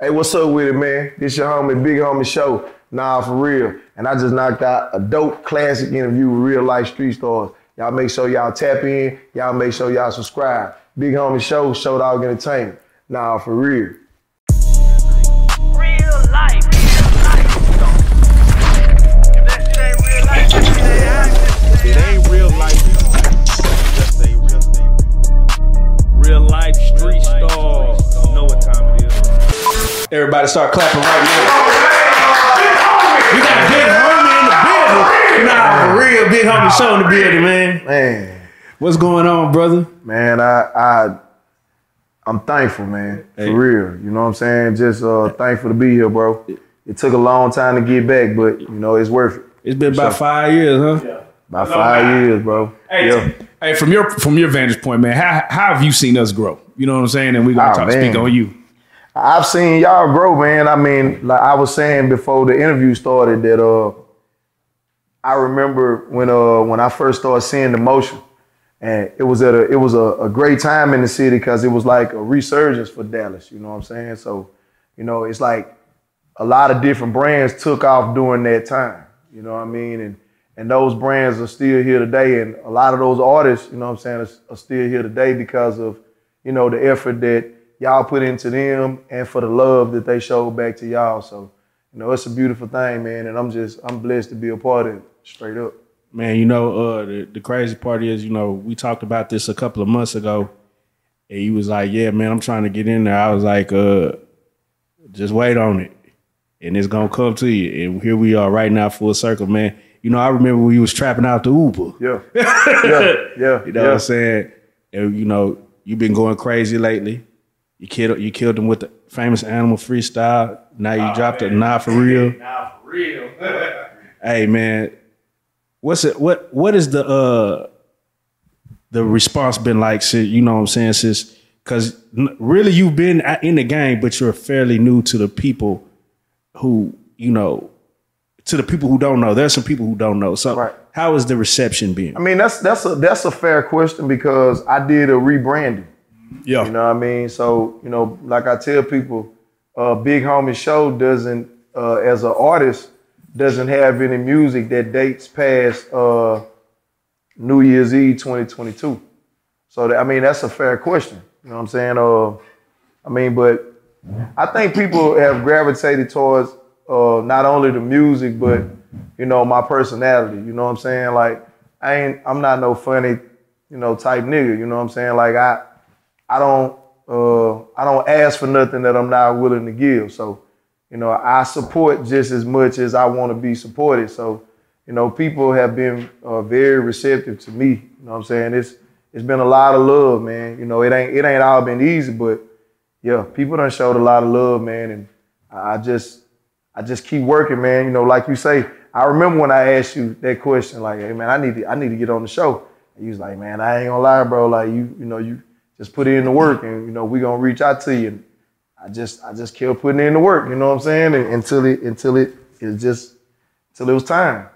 Hey, what's up with it, man? This your homie, Big Homie Sho. Nah, for real. And I just knocked out a dope classic interview with Reallyfe Street Starz. Y'all make sure y'all tap in. Y'all make sure y'all subscribe. Big Homie Sho, Show Dog Entertainment. Nah, for real. Real life, real life. Just stay real state real. Real life. Everybody start clapping right now. We got a big homie in the building. Nah, for real, big homie sho in the building, man. Man, What's going on, brother? man, I I I'm thankful, man. Hey. For real. You know what I'm saying? Just uh thankful to be here, bro. It took a long time to get back, but you know, it's worth it. It's been about five years, huh? Yeah. About five years, bro. Hey, yeah. hey, from your from your vantage point, man, how how have you seen us grow? You know what I'm saying? And we gonna Oh, talk, speak on you. I've seen y'all grow, man. I mean, like I was saying before the interview started that uh I remember when uh when I first started seeing the motion and it was at a it was a, a great time in the city because it was like a resurgence for Dallas, you know what I'm saying? So, you know, it's like a lot of different brands took off during that time. You know what I mean? And and those brands are still here today. And a lot of those artists, you know what I'm saying, are, are still here today because of, you know, the effort that y'all put into them and for the love that they showed back to y'all. So, you know, it's a beautiful thing, man. And I'm just I'm blessed to be a part of it, straight up. Man, you know, uh, the, the crazy part is, you know, we talked about this a couple of months ago, and he was like, "Yeah, man, I'm trying to get in there." I was like, "Uh, just wait on it, and it's gonna come to you." And here we are right now, full circle, man. You know, I remember when you was trapping out the Uber. Yeah. yeah. Yeah. You know what I'm saying? And you know, you've been going crazy lately. You killed you killed him with the famous animal freestyle. Now you dropped it. Nah, for real. Nah, for real. Hey man, what's it? What what is the uh the response been like? Since you know what I'm saying? Since because really you've been in the game, but you're fairly new to the people who you know to the people who don't know. There's some people who don't know. So Right. how is the reception been? I mean, that's that's a that's a fair question because I did a rebranding. Yeah, You know what I mean? So, you know, like I tell people, uh, Big Homie Sho doesn't, uh, as an artist, doesn't have any music that dates past uh, New Year's Eve 2022. So, that, I mean, that's a fair question. You know what I'm saying? Uh, I mean, but I think people have gravitated towards uh, not only the music, but, you know, my personality. You know what I'm saying? Like, I ain't, I'm not no funny, you know, type nigga. You know what I'm saying? Like, I, I don't uh, I don't ask for nothing that I'm not willing to give. So, you know, I support just as much as I want to be supported. So, you know, people have been uh, very receptive to me. You know what I'm saying? It's it's been a lot of love, man. You know, it ain't it ain't all been easy, but yeah, people done showed a lot of love, man. And I just I just keep working, man. You know, like you say, I remember when I asked you that question, like, hey man, I need to I need to get on the show. And you was like, man, I ain't gonna lie, bro. Like you, you know, you just put in the work and you know, we gonna reach out to you. I just I just kept putting in the work, you know what I'm saying? And, until it until it is just until it was time.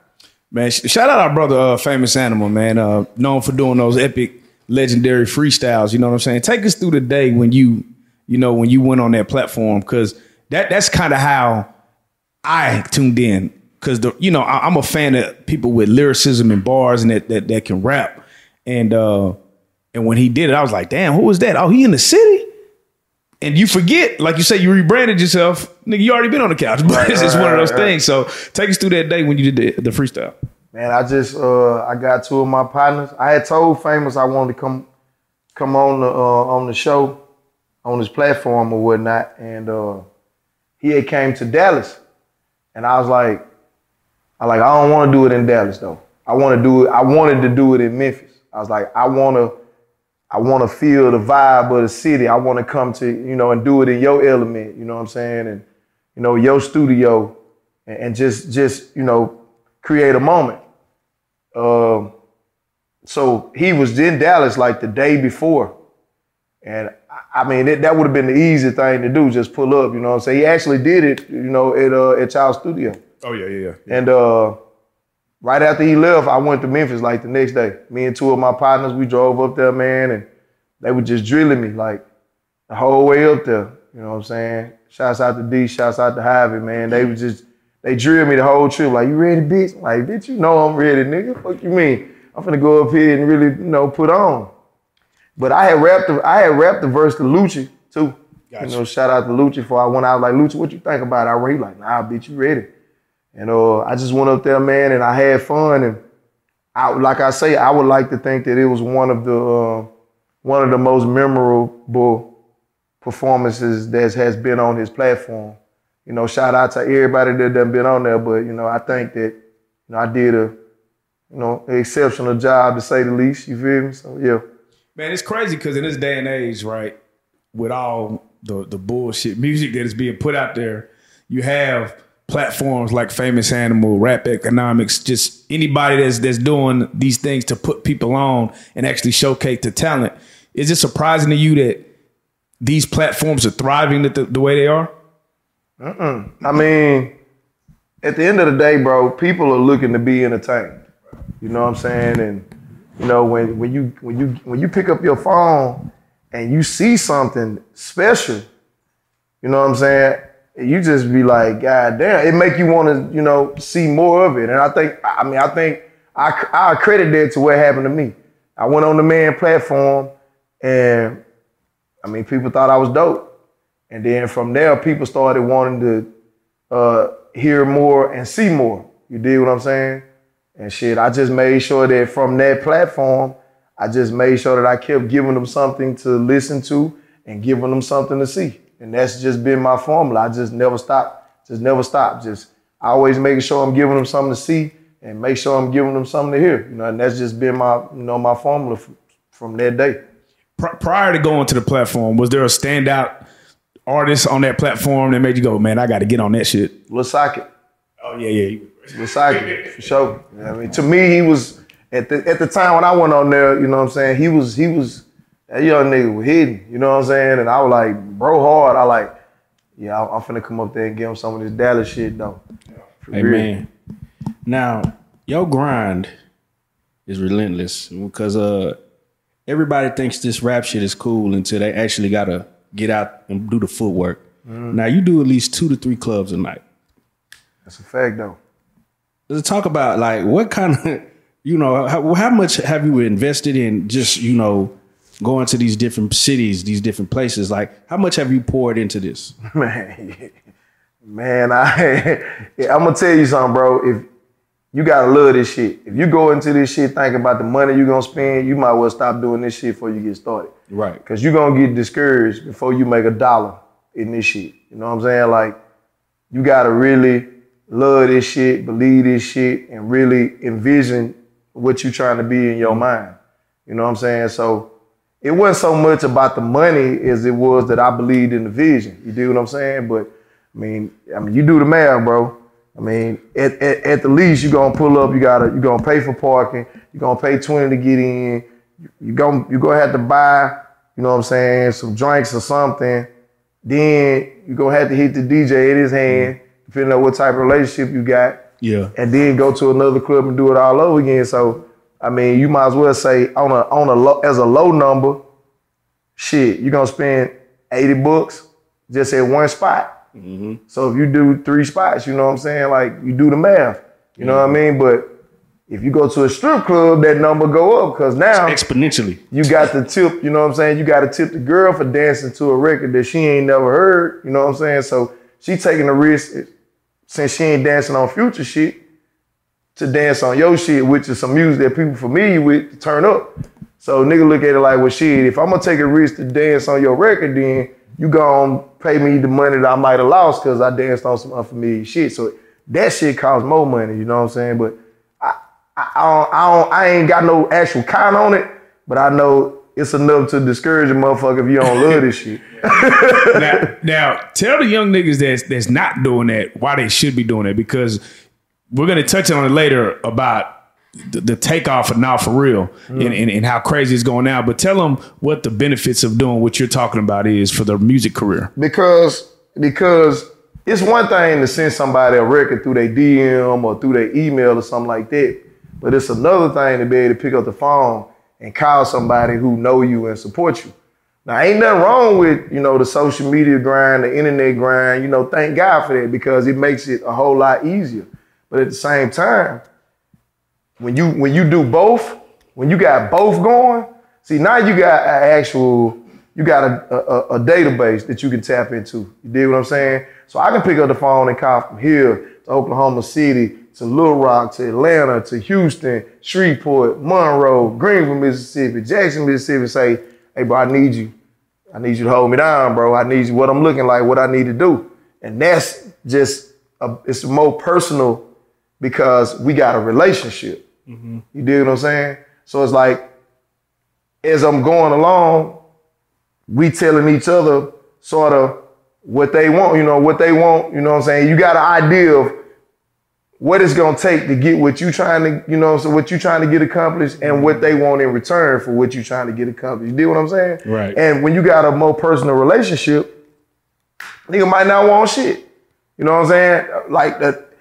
Man, shout out our brother, uh, famous animal, man. Uh, known for doing those epic, legendary freestyles. You know what I'm saying? Take us through the day when you, you know, when you went on that platform, because that that's kind of how I tuned in. Because the, you know, I, I'm a fan of people with lyricism and bars and that that, that can rap. And uh, and when he did it, I was like, damn, who was that? Oh, he in the city. And you forget, like you say, you rebranded yourself, nigga. You already been on the couch, but it's just right, one of those right, things. So take us through that day when you did the, the freestyle. Man, I just uh, I got two of my partners. I had told Famous I wanted to come come on the uh, on the show on this platform or whatnot, and uh, he had came to Dallas, and I was like, I like I don't want to do it in Dallas though. I want to do it. I wanted to do it in Memphis. I was like, I want to. I want to feel the vibe of the city. I want to come to, you know, and do it in your element, you know what I'm saying? And, you know, your studio and, and just, just, you know, create a moment. Um, so he was in Dallas like the day before. And I- I mean, it, that would have been the easy thing to do, just pull up, you know what I'm saying? He actually did it, you know, at, uh, at Child's studio. Oh yeah, yeah, yeah. And uh, right after he left, I went to Memphis like the next day. Me and two of my partners, we drove up there, man, and they were just drilling me like the whole way up there. You know what I'm saying? Shouts out to D, shouts out to Javi, man. They was just they drilled me the whole trip. Like, you ready, bitch? I'm like, bitch, you know I'm ready, nigga. Fuck you mean? I'm finna go up here and really, you know, put on. But I had rapped the I had rapped the verse to Lucci too. Gotcha. You know, shout out to Lucci for I went out like Lucci, what you think about it? I read like, nah, bitch, you ready? And uh, I just went up there, man, and I had fun. And I, like I say, I would like to think that it was one of the uh, one of the most memorable performances that has been on his platform. You know, shout out to everybody that done been on there, but you know, I think that you know I did a you know exceptional job to say the least. You feel me? So yeah. Man, it's crazy because in this day and age, right, with all the the bullshit music that is being put out there, you have platforms like Famous Animal, Rap Economics, just anybody that's that's doing these things to put people on and actually showcase the talent. Is it surprising to you that these platforms are thriving the, the way they are? I mean, at the end of the day, bro, people are looking to be entertained. You know what I'm saying? And you know, when when you when you when you pick up your phone and you see something special, you know what I'm saying? You just be like, God damn, it make you want to, you know, see more of it. And I think, I mean, I think I I credit that to what happened to me. I went on the man platform and I mean, people thought I was dope. And then from there, people started wanting to uh, hear more and see more. You dig what I'm saying? And shit, I just made sure that from that platform, I just made sure that I kept giving them something to listen to and giving them something to see. And that's just been my formula. I just never stop, just never stop. Just always making sure I'm giving them something to see and make sure I'm giving them something to hear. You know, and that's just been my, you know, my formula f- from that day. Prior to going to the platform, was there a standout artist on that platform that made you go, man, I got to get on that shit? Lil Socket. Oh yeah, yeah. Recycle for sure. You know I mean, to me, he was at the at the time when I went on there. You know what I'm saying? He was he was that young nigga was hidden. You know what I'm saying? And I was like, bro, hard. I like, yeah, I'm, I'm finna come up there and give him some of this Dallas shit though. For Hey real. man. Now, your grind is relentless because uh everybody thinks this rap shit is cool until they actually gotta get out and do the footwork. Now you do at least two to three clubs a night. That's a fact though. Let's talk about like what kind of you know how, how much have you invested in just you know going to these different cities, these different places? Like how much have you poured into this? Man, man, I I'm gonna tell you something, bro. If you gotta love this shit. If you go into this shit thinking about the money you're gonna spend, you might well stop doing this shit before you get started. Right. Cause you're gonna get discouraged before you make a dollar in this shit. You know what I'm saying? Like, you gotta really love this shit, believe this shit, and really envision what you're trying to be in your mm-hmm. mind. You know what I'm saying? So it wasn't so much about the money as it was that I believed in the vision. You do what I'm saying? But I mean, I mean, you do the math, bro. I mean, at, at, at the least, you're gonna pull up, you gotta you're gonna pay for parking, you're gonna pay 20 to get in, you're gonna you're gonna have to buy, you know what I'm saying, some drinks or something. Then you're gonna have to hit the DJ in his hand, depending on what type of relationship you got Yeah. and then go to another club and do it all over again. So, I mean, you might as well say on a on a low, as a low number, shit, you're gonna spend 80 bucks just at one spot. Mm-hmm. So if you do three spots, you know what I'm saying? Like you do the math. You know what I mm-hmm. mean? But if you go to a strip club, that number go up because now Exponentially. you got the tip, you know what I'm saying? You got to tip the girl for dancing to a record that she ain't never heard, you know what I'm saying? So she taking the risk since she ain't dancing on future shit to dance on your shit, which is some music that people familiar with to turn up. So nigga look at it like, well shit, if I'm gonna take a risk to dance on your record, then you gonna pay me the money that I might have lost because I danced on some unfamiliar shit. So that shit costs more money, you know what I'm saying? But I, I, I, don't, I, don't, I ain't got no actual count on it, but I know it's enough to discourage a motherfucker if you don't love this shit. now, now, tell the young niggas that's that's not doing that why they should be doing it because we're gonna touch on it later about the, the takeoff of nah for real and, and, and how crazy it's going now. But tell them what the benefits of doing what you're talking about is for their music career. because because it's one thing to send somebody a record through their DM or through their email or something like that, but it's another thing to be able to pick up the phone and call somebody who know you and support you. Now, ain't nothing wrong with, you know, the social media grind, the internet grind, you know, thank God for that because it makes it a whole lot easier. But at the same time, when you when you do both, when you got both going, see now you got an actual, you got a, a, a database that you can tap into. You dig what I'm saying? So I can pick up the phone and call from here to Oklahoma City, to Little Rock, to Atlanta, to Houston, Shreveport, Monroe, Greenville, Mississippi, Jackson, Mississippi, say, hey bro, I need you. I need you to hold me down, bro. I need you what I'm looking like, what I need to do. And that's just a, it's a more personal because we got a relationship. Mm-hmm. You dig what I'm saying? So it's like as I'm going along, we telling each other sort of what they want, you know, what they want, you know what I'm saying? You got an idea of what it's gonna take to get what you trying to, you know, so what you trying to get accomplished and what they want in return for what you trying to get accomplished. You dig what I'm saying? Right. And when you got a more personal relationship, nigga might not want shit. You know what I'm saying? Like that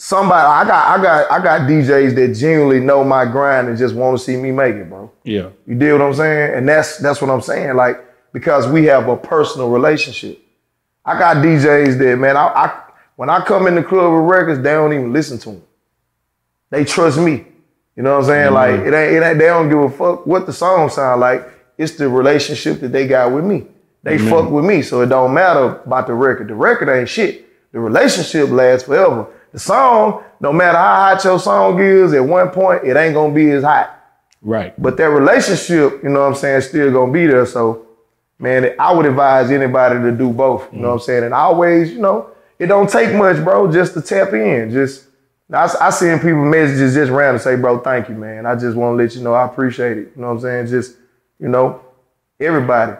somebody I got I got I got DJs that genuinely know my grind and just want to see me make it, bro. Yeah. You deal what I'm saying? And that's that's what I'm saying. Like, because we have a personal relationship. I got DJs that, man, I, I when I come in the club with records, they don't even listen to them. They trust me. You know what I'm saying? Mm-hmm. Like, it ain't, it ain't, they don't give a fuck what the song sound like. It's the relationship that they got with me. They mm-hmm. fuck with me, so it don't matter about the record. The record ain't shit. The relationship lasts forever. The song, no matter how hot your song is, at one point, it ain't gonna be as hot. Right. But that relationship, you know what I'm saying, still gonna be there. So, man, I would advise anybody to do both. You know what I'm saying? And always, you know, it don't take much, bro, just to tap in. Just I, I send people messages just around and say, bro, thank you, man. I just want to let you know I appreciate it. You know what I'm saying? Just, you know, everybody.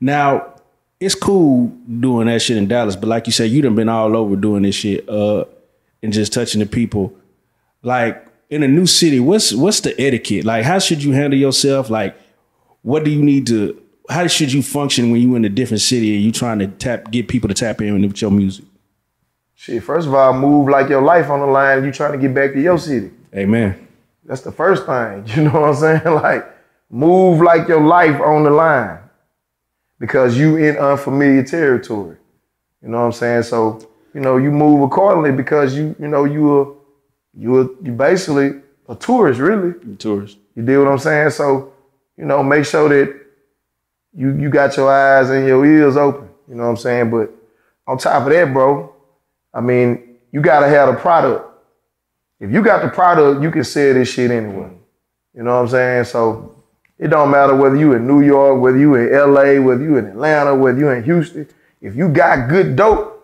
Now, it's cool doing that shit in Dallas, but like you said, you done been all over doing this shit, uh, and just touching the people. Like in a new city, what's what's the etiquette? Like, how should you handle yourself? Like, what do you need to? How should you function when you in a different city and you trying to tap get people to tap in with your music? Shit, first of all, move like your life on the line. You trying to get back to your city. Amen. That's the first thing. You know what I'm saying? Like, move like your life on the line because you in unfamiliar territory. You know what I'm saying? So, you know, you move accordingly because you, you know, you are you are you basically a tourist, really. A tourist. You deal what I'm saying? So, you know, make sure that you you got your eyes and your ears open. You know what I'm saying? But on top of that, bro, I mean, you gotta have the product. If you got the product, you can sell this shit anywhere. You know what I'm saying? So it don't matter whether you in New York, whether you in LA, whether you in Atlanta, whether you in Houston. If you got good dope,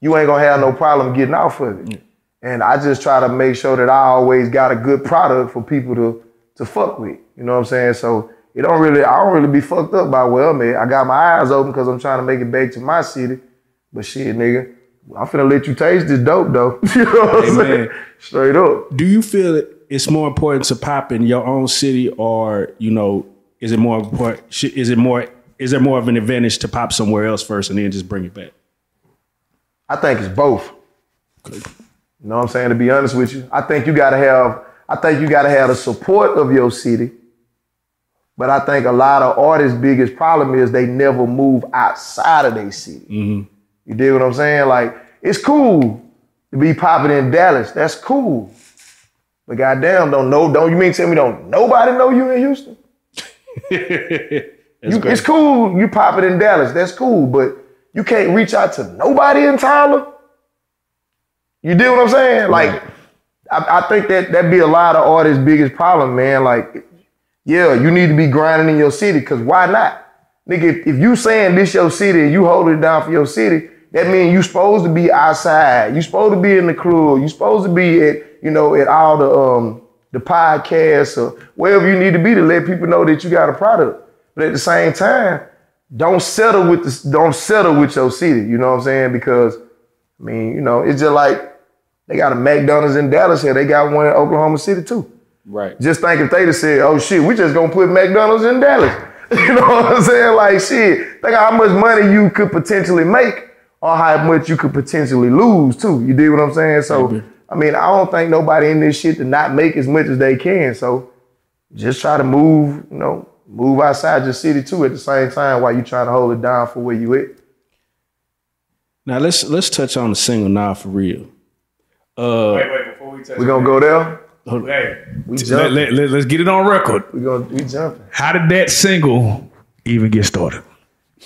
you ain't gonna have no problem getting off of it. And I just try to make sure that I always got a good product for people to to fuck with. You know what I'm saying? So it don't really, I don't really be fucked up by well, man. I got my eyes open because I'm trying to make it back to my city. But shit, nigga, I'm finna let you taste this dope though. you know what I'm saying? Straight up. Do you feel that it's more important to pop in your own city, or you know, is it more important? Is it more? Is there more of an advantage to pop somewhere else first and then just bring it back? I think it's both. You know what I'm saying? To be honest with you, I think you gotta have. I think you gotta have the support of your city. But I think a lot of artists' biggest problem is they never move outside of their city. Mm-hmm. You dig what I'm saying? Like it's cool to be popping in Dallas. That's cool. But goddamn, don't know. Don't you mean tell me don't nobody know you in Houston? You, it's cool. You pop it in Dallas. That's cool. But you can't reach out to nobody in Tyler. You deal what I'm saying? Like, I, I think that that'd be a lot of artists' biggest problem, man. Like, yeah, you need to be grinding in your city, cause why not? Nigga, if, if you saying this your city and you holding it down for your city, that means you supposed to be outside. You supposed to be in the club. You supposed to be at, you know, at all the um the podcasts or wherever you need to be to let people know that you got a product. But at the same time, don't settle with the don't settle with your city. You know what I'm saying? Because I mean, you know, it's just like they got a McDonald's in Dallas here. They got one in Oklahoma City too. Right. Just think if they'd have said, oh shit, we just gonna put McDonald's in Dallas. You know what I'm saying? Like shit. Think how much money you could potentially make or how much you could potentially lose too. You dig what I'm saying? So I mean, I don't think nobody in this shit to not make as much as they can. So just try to move, you know, move outside your city too at the same time while you trying to hold it down for where you at. Now let's let's touch on the single nah for real. Uh, Wait, wait, before we touch We gonna go there. Hey, We let, jumping. let, let, us get it on record. We're gonna we jumping. How did that single even get started?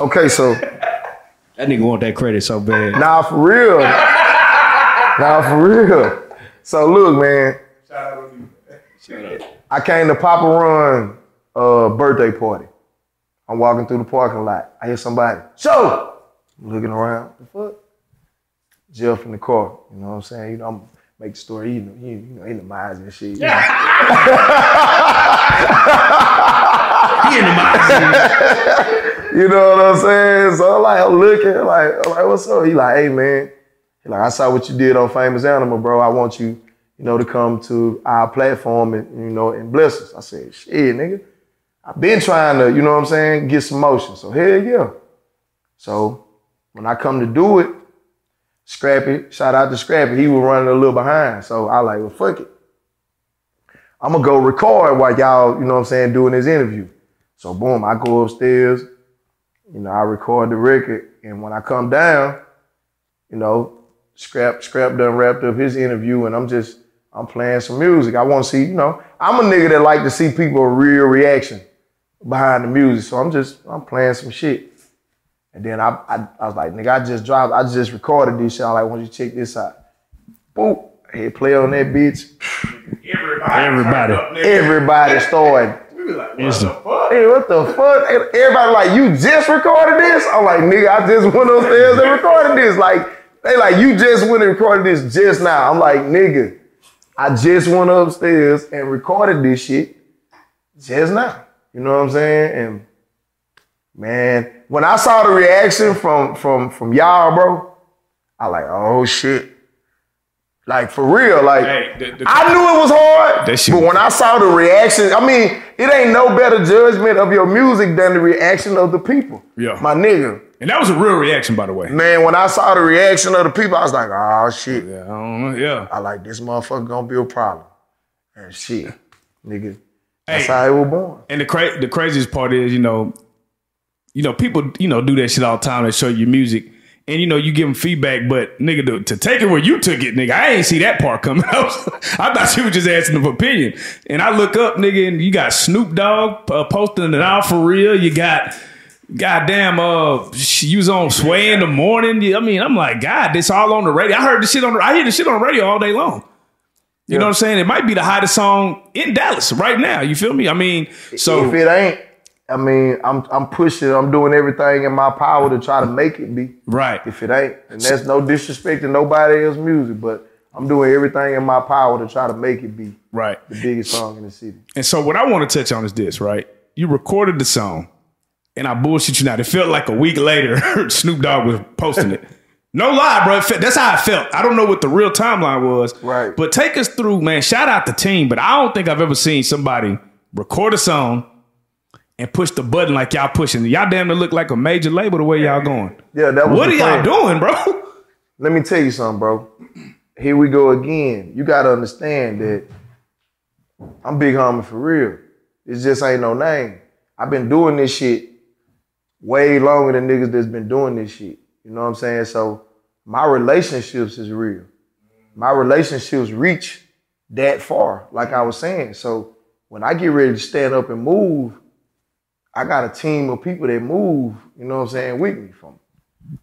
Okay, so that nigga want that credit so bad. now for real. Now for real. So look, man. Shout out to you. Shout out. I came to Papa Run uh, birthday party. I'm walking through the parking lot. I hear somebody, show! I'm looking around. The fuck? Jeff in the car. You know what I'm saying? You know, I'm make the story, you know, you, you know, in the minds and shit. you know. He in the mind. You know what I'm saying? So I'm like, I'm looking, like, I'm like, what's up? He like, hey man. Like, I saw what you did on Famous Animal, bro. I want you, you know, to come to our platform and, you know, and bless us. I said, shit, nigga. I've been trying to, you know what I'm saying, get some motion. So hell yeah. So when I come to do it, Scrappy, shout out to Scrappy, he was running a little behind. So I like, well, fuck it. I'm gonna go record while y'all, you know what I'm saying, doing this interview. So boom, I go upstairs, you know, I record the record, and when I come down, you know, Scrap Scrap done wrapped up his interview, and I'm just I'm playing some music. I want to see, you know, I'm a nigga that like to see people real reaction behind the music, so I'm just I'm playing some shit. And then I I, I was like, nigga, I just dropped, I just recorded this shit. I'm like, why don't you check this out? Boop, I hit play on that bitch. Everybody. Everybody Everybody started Instant. Hey, what the fuck? Everybody like, you just recorded this? I'm like, nigga, I just went upstairs and recorded this. Like, they like, you just went and recorded this just now. I'm like, nigga, I just went upstairs and recorded this shit just now. You know what I'm saying? And man, when I saw the reaction from from from y'all, bro, I like, oh shit. Like for real, like Hey, the- the- I knew it was hard, but when I saw the reaction, I mean, it ain't no better judgment of your music than the reaction of the people. Yeah. my nigga, And that was a real reaction, by the way. man. When I saw the reaction of the people, I was like, oh shit. Yeah, I don't know. Yeah. I like this motherfucker gonna be a problem. And shit, nigga, that's Hey. how it was born. And the cra- the craziest part is, you know, you know, people, you know, do that shit all the time. They show you music, and you know, you give them feedback, but nigga, to, to take it where you took it, nigga, I ain't see that part coming up. I thought you were just asking of opinion, and I look up, nigga, and you got Snoop Dogg uh, posting it out for real. You got. Goddamn, uh, she was on Sway in the morning. I mean, I'm like, God, this all on the radio. I heard the shit on the, I hear the shit on the radio all day long. You know what I'm saying? It might be the hottest song in Dallas right now. You feel me? I mean, so if it ain't, I mean, I'm I'm pushing, I'm doing everything in my power to try to make it be. right. If it ain't, and that's no disrespect to nobody else's music, but I'm doing everything in my power to try to make it be Right. the biggest song in the city. And so what I want to touch on is this, right? You recorded the song, and I bullshit you not. It felt like a week later, Snoop Dogg was posting it. No lie, bro. That's how I felt. I don't know what the real timeline was. Right. But take us through, man. Shout out the team, but I don't think I've ever seen somebody record a song and push the button like y'all pushing. Y'all damn near look like a major label the way y'all going. Yeah, that was What are y'all doing, bro? Let me tell you something, bro. Here we go again. You gotta understand that I'm big homie for real. It just ain't no name. I've been doing this shit way longer than niggas that's been doing this shit. You know what I'm saying? So my relationships is real. My relationships reach that far, like I was saying. So when I get ready to stand up and move, I got a team of people that move, you know what I'm saying, with me from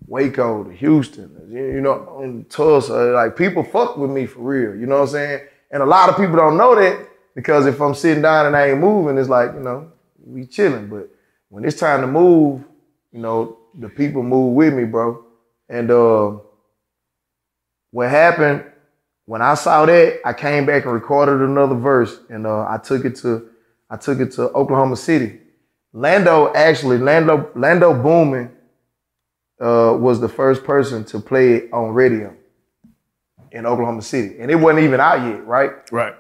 Waco to Houston, you know, and Tulsa. Like people fuck with me for real. You know what I'm saying? And a lot of people don't know that because if I'm sitting down and I ain't moving, it's like you know we chilling. But when it's time to move, you know the people moved with me, bro. And uh, what happened when I saw that, I came back and recorded another verse, and uh, I took it to I took it to Oklahoma City. Lando actually Lando Lando Boomin uh, was the first person to play it on radio in Oklahoma City, and it wasn't even out yet, right? Right.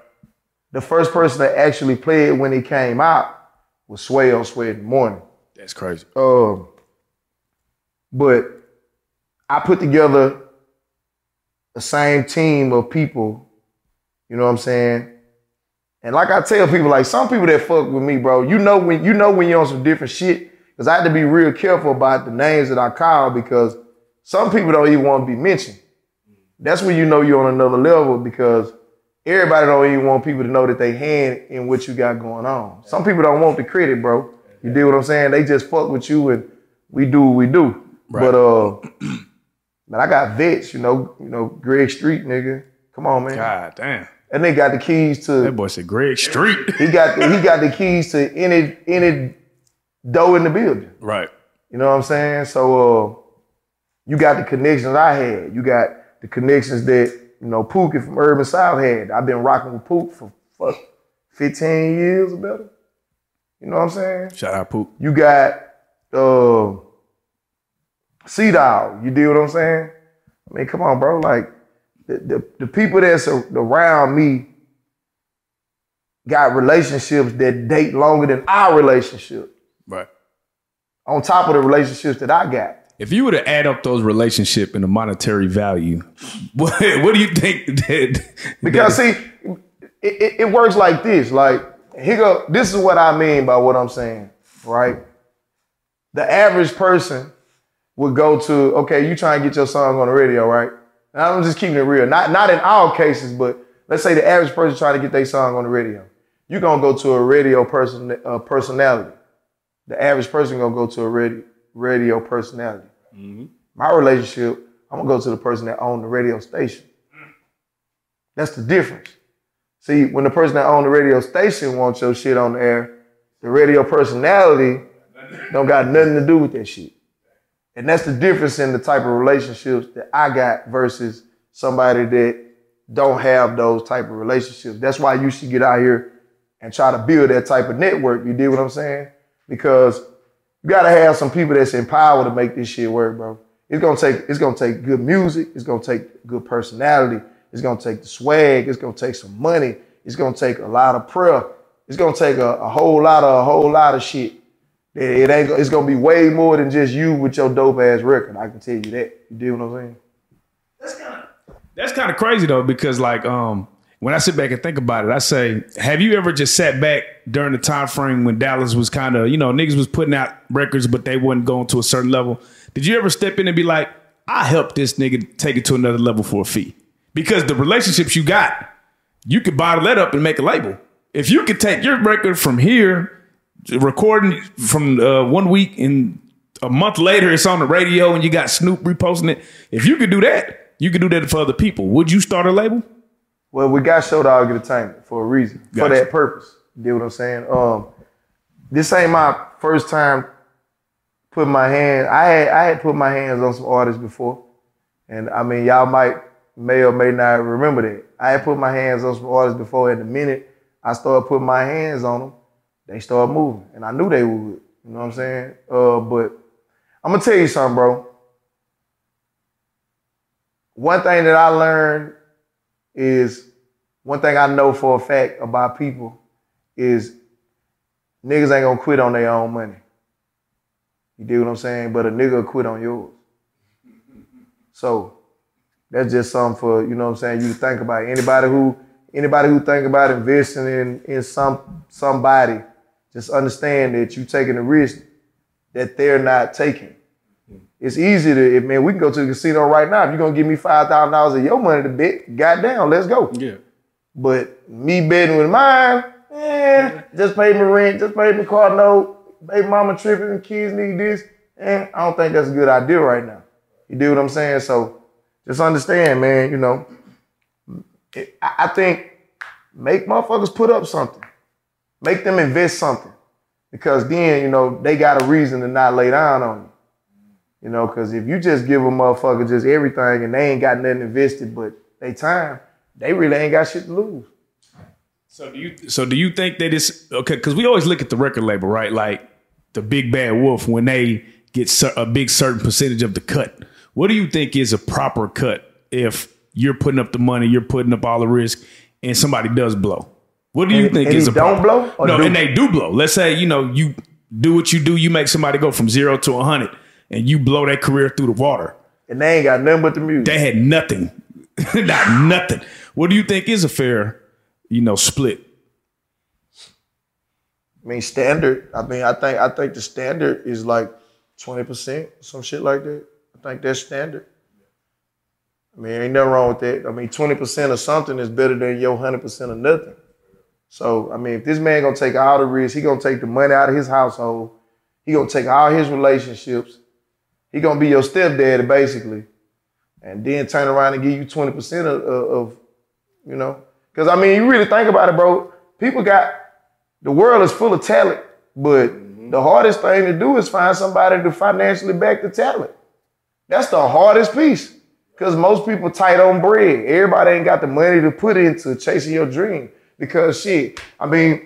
The first person that actually played when it came out was Sway on Sway in the morning. That's crazy. Um, but I put together the same team of people, you know what I'm saying, And like I tell people, like some people that fuck with me, bro, you know when you know when you're on some different shit. Cause I had to be real careful about the names that I call because some people don't even want to be mentioned. That's when you know you're on another level because everybody don't even want people to know that they hand in what you got going on. Some people don't want the credit, bro. You do what I'm saying? They just fuck with you and we do what we do. But uh man, I got vets, you know, you know, Greg Street, nigga. Come on, man. God damn. And they got the keys to That boy said Greg Street. he got the, he got the keys to any any door in the building. right. You know what I'm saying? So uh, you got the connections I had. You got the connections that you know Pookie from Urban South had. I've been rocking with Pook for fuck 15 years or better. You know what I'm saying? Shout out Poop. You got uh, Sea Dog. You deal what I'm saying? I mean, come on, bro. Like the the, the people that's around me got relationships that date longer than our relationship. Right. On top of the relationships that I got. If you were to add up those relationship and the monetary value, what, what do you think that Because see, it, it, it works like this. Like here go. This is what I mean by what I'm saying, right? The average person would go to okay, you try and get your song on the radio, right? And I'm just keeping it real. Not not in all cases, but let's say the average person trying to get their song on the radio. You're gonna go to a radio person uh, personality. The average person gonna go to a radio radio personality. My relationship, I'm gonna go to the person that owned the radio station. That's the difference. See, when the person that owned the radio station wants your shit on the air, the radio personality don't got nothing to do with that shit. And that's the difference in the type of relationships that I got versus somebody that don't have those type of relationships. That's why you should get out here and try to build that type of network. You did what I'm saying? Because you gotta have some people that's in power to make this shit work, bro. It's gonna take it's gonna take good music, it's gonna take good personality, it's gonna take the swag, it's gonna take some money, it's gonna take a lot of prayer, it's gonna take a, a whole lot of a whole lot of shit. It, ain't it's gonna be way more than just you with your dope ass record. I can tell you that. You do what I'm saying? That's kind of crazy though, because like um when I sit back and think about it, I say, have you ever just sat back during the time frame when Dallas was kind of, you know, niggas was putting out records, but they wasn't going to a certain level? Did you ever step in and be like, I helped this nigga take it to another level for a fee? Because the relationships you got, you could bottle that up and make a label. If you could take your record from here, recording from uh, one week and a month later it's on the radio and you got Snoop reposting it. If you could do that, you could do that for other people. Would you start a label? Well, we got Show Dog Entertainment for a reason, for that purpose. You get what I'm saying? Um, this ain't my first time putting my hand. I had I had put my hands on some artists before, and I mean y'all might may or may not remember that. I had put my hands on some artists before. And the minute I started putting my hands on them, they start moving, and I knew they would. You know what I'm saying? Uh, but I'm gonna tell you something, bro. One thing that I learned is one thing I know for a fact about people is niggas ain't gonna quit on their own money. You do what I'm saying? But a nigga quit on yours. So that's just something for, you know what I'm saying, you think about. Anybody who anybody who think about investing in in some somebody, just understand that you're taking a risk that they're not taking. It's easy to, if, man, we can go to the casino right now. If you're gonna give me five thousand dollars of your money to bet, goddamn, let's go. Yeah. But me betting with mine, eh, just pay me rent, just pay me car note, baby mama tripping, kids need this. Eh, I don't think that's a good idea right now. You do what I'm saying? So just understand, man, you know, I think make motherfuckers put up something. Make them invest something. Because then, you know, they got a reason to not lay down on you. You know, because if you just give a motherfucker just everything and they ain't got nothing invested but they time, they really ain't got shit to lose. So do you so do you think that it's okay? Because we always look at the record label, right? Like the big bad wolf when they get a big certain percentage of the cut. What do you think is a proper cut if you're putting up the money, you're putting up all the risk, and somebody does blow? What do you And- think and is a don't blow or No, do? and they do blow. Let's say you know you do what you do, you make somebody go from zero to a hundred, and you blow their career through the water. And they ain't got nothing but the music. They had nothing, not nothing. What do you think is a fair, you know, split? I mean, standard. I mean, I think I think the standard is like twenty percent, some shit like that. I think that's standard. I mean, ain't nothing wrong with that. I mean, twenty percent of something is better than your hundred percent of nothing. So, I mean, if this man gonna take all the risks, he gonna take the money out of his household. He gonna take all his relationships. He gonna be your stepdaddy basically, and then turn around and give you twenty percent of, of, of, you know. Because I mean, you really think about it, bro. People got the world is full of talent, but mm-hmm. the hardest thing to do is find somebody to financially back the talent. That's the hardest piece. Because most people tight on bread. Everybody ain't got the money to put into chasing your dream. Because shit, I mean,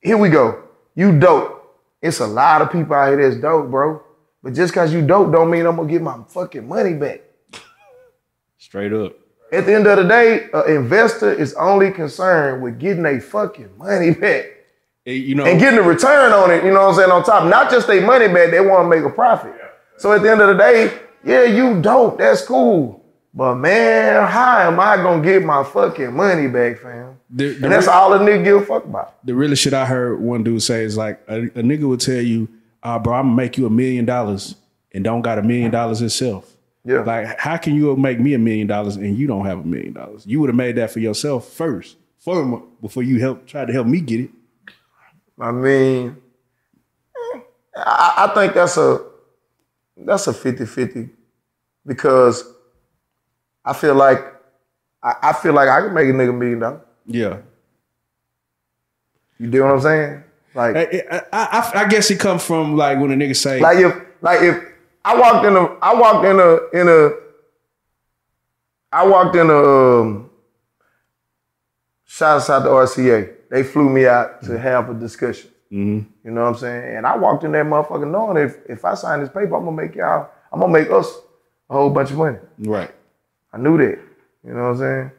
here we go. You dope. It's a lot of people out here that's dope, bro. But just because you dope don't mean I'm gonna get my fucking money back. Straight up. At the end of the day, an investor is only concerned with getting their fucking money back You know, and getting a return on it, you know what I'm saying, on top. Not just their money back, they want to make a profit. So at the end of the day, yeah, you dope, that's cool. But man, how am I gonna get my fucking money back, fam? the, the And that's real- all a nigga give a fuck about. the realest shit I heard one dude say is like a, a nigga would tell you, uh, bro, I'm gonna make you a million dollars and don't got a million dollars itself. Yeah. Like, how can you make me a million dollars and you don't have a million dollars? You would have made that for yourself first, for, before you help try to help me get it. I mean, eh, I, I think that's a that's a 50-50 because I feel like I, I feel like I can make a nigga a million dollars. Yeah. You do what I'm saying? Like I, I, I, I guess it comes from like when a nigga say, Like if like if I walked in a I walked in a in a I walked in a um shout out to RCA. They flew me out to have a discussion. You know what I'm saying? And I walked in that motherfucker knowing if if I sign this paper, I'm gonna make y'all, I'm gonna make us a whole bunch of money. right. I knew that. You know what I'm saying?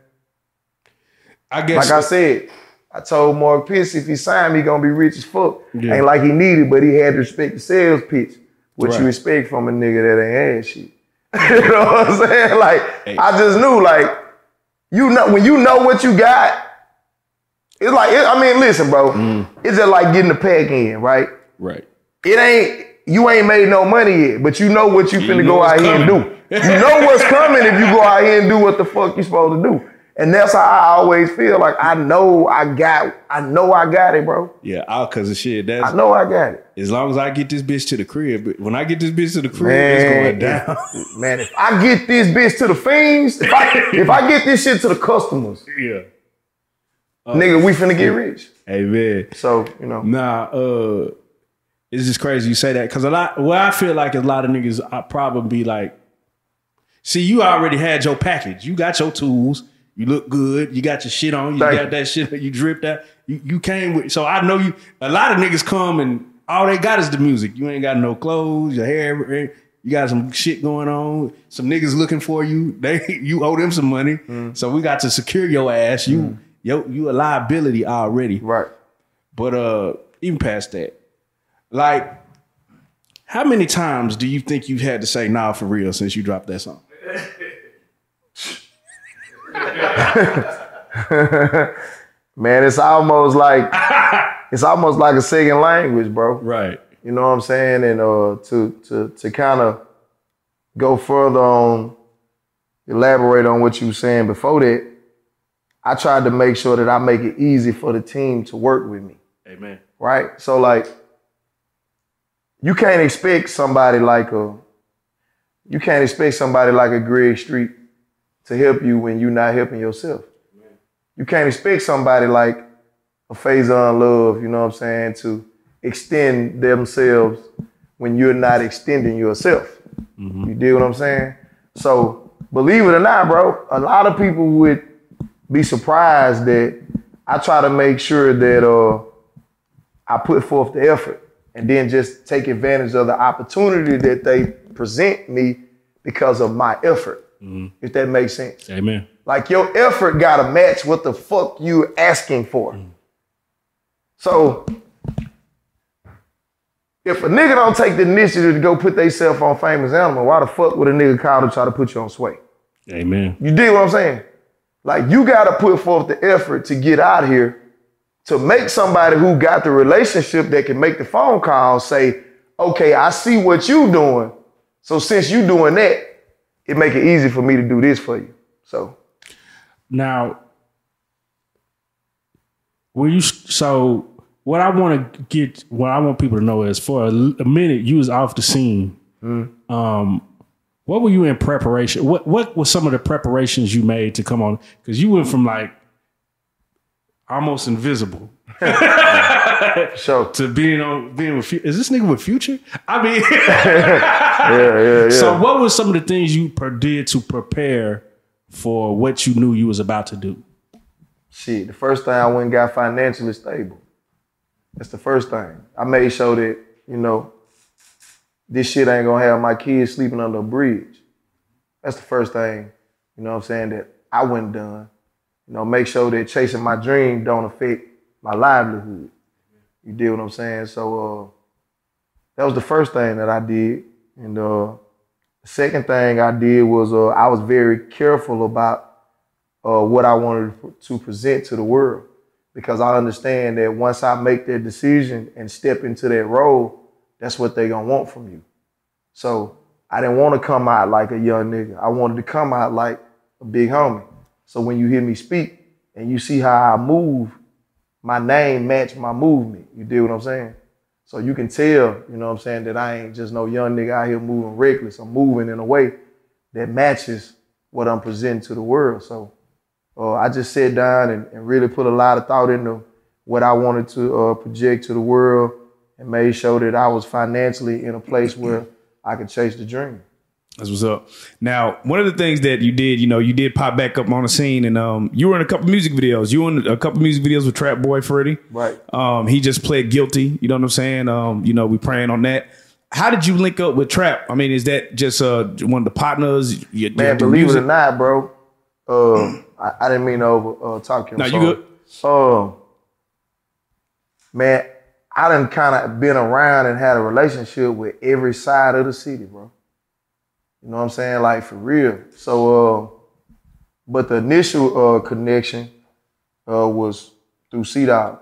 I guess Like I said, I told Mark Pitts if he signed me, he gonna be rich as fuck. Yeah. Ain't like he needed, but he had to respect the sales pitch, which Right. you expect from a nigga that ain't had shit. you know what I'm saying? Like Hey. I just knew, like you know, when you know what you got, it's like it- I mean, listen, bro, Mm. it's just like getting the pack in, right? right. It ain't you ain't made no money yet, but you know what you finna go out here and do. You know what's coming if you go out here and do what the fuck you supposed to do. And that's how I always feel. Like I know I got, I know I got it, bro. Yeah, all cause of shit. That's I know I got it. as long as I get this bitch to the crib. But when I get this bitch to the crib, Man, it's going down. man, if I get this bitch to the fiends, if I, if I get this shit to the customers, yeah. nigga, we finna get rich. Hey man. So you know, Nah, uh, it's just crazy you say that because a lot. Well, I feel like a lot of niggas I probably be like, see, you already had your package. You got your tools. You look good. You got your shit on. You Thank got you. that shit. You dripped that. You, you came with. So I know you. A lot of niggas come and all they got is the music. You ain't got no clothes. Your hair. You got some shit going on. Some niggas looking for you. They you owe them some money. Mm. So we got to secure your ass. You yo you a liability already. right? But uh, even past that, like, how many times do you think you've had to say "nah" for real since you dropped that song? Man, it's almost like it's almost like a second language, bro. Right. You know what I'm saying? And uh, to to to kind of go further on, elaborate on what you were saying before that, I tried to make sure that I make it easy for the team to work with me, Amen. right? So like, you can't expect somebody like a, you can't expect somebody like a Greg Street to help you when you're not helping yourself. You can't expect somebody like a Faizon Love, you know what I'm saying, to extend themselves when you're not extending yourself. You dig what I'm saying? So believe it or not, bro, a lot of people would be surprised that I try to make sure that uh, I put forth the effort and then just take advantage of the opportunity that they present me because of my effort. Mm-hmm. If that makes sense. Amen. Like your effort gotta match what the fuck you asking for. Mm. So if a nigga don't take the initiative to go put theyself on famous animal, why the fuck would a nigga call to try to put you on sway? Amen. You dig what I'm saying? Like you gotta put forth the effort to get out here to make somebody who got the relationship that can make the phone call say, okay, I see what you doing. So since you doing that, it make it easy for me to do this for you. So Now, will you? So, what I want to get, what I want people to know is, for a, a minute, you was off the scene. Um, what were you in preparation? What What were some of the preparations you made to come on? Because you went from like almost invisible so to being on being with. Is this nigga with Future? I mean, yeah, yeah, yeah. so what were some of the things you per- did to prepare for what you knew you was about to do? Shit, the first thing I went and got financially stable. That's the first thing. I made sure that, you know, this shit ain't gonna have my kids sleeping under a bridge. That's the first thing, you know what I'm saying, that I went done. You know, make sure that chasing my dream don't affect my livelihood. You deal what I'm saying? So uh that was the first thing that I did. And uh the second thing I did was uh I was very careful about uh, what I wanted to present to the world. Because I understand that once I make that decision and step into that role, that's what they're gonna want from you. So I didn't want to come out like a young nigga. I wanted to come out like a big homie. So when you hear me speak and you see how I move, my name match my movement. You deal what I'm saying? So you can tell, you know what I'm saying, that I ain't just no young nigga out here moving reckless. I'm moving in a way that matches what I'm presenting to the world. So uh, I just sat down and, and really put a lot of thought into what I wanted to uh, project to the world and made sure that I was financially in a place where I could chase the dream. That's what's up. Now, one of the things that you did, you know, you did pop back up on the scene, and um, you were in a couple music videos. You were in a couple music videos with Trap Boy Freddy. Right. Um, he just pled guilty. You know what I'm saying? Um, you know, we praying on that. How did you link up with Trap? I mean, is that just uh one of the partners? You, you Man, believe it or not, bro, uh, I, I didn't mean to over uh, talk you. I'm No, you good. Uh, man, I done kind of been around and had a relationship with every side of the city, bro. You know what I'm saying? Like for real. So, uh, but the initial uh, connection uh, was through C Dog.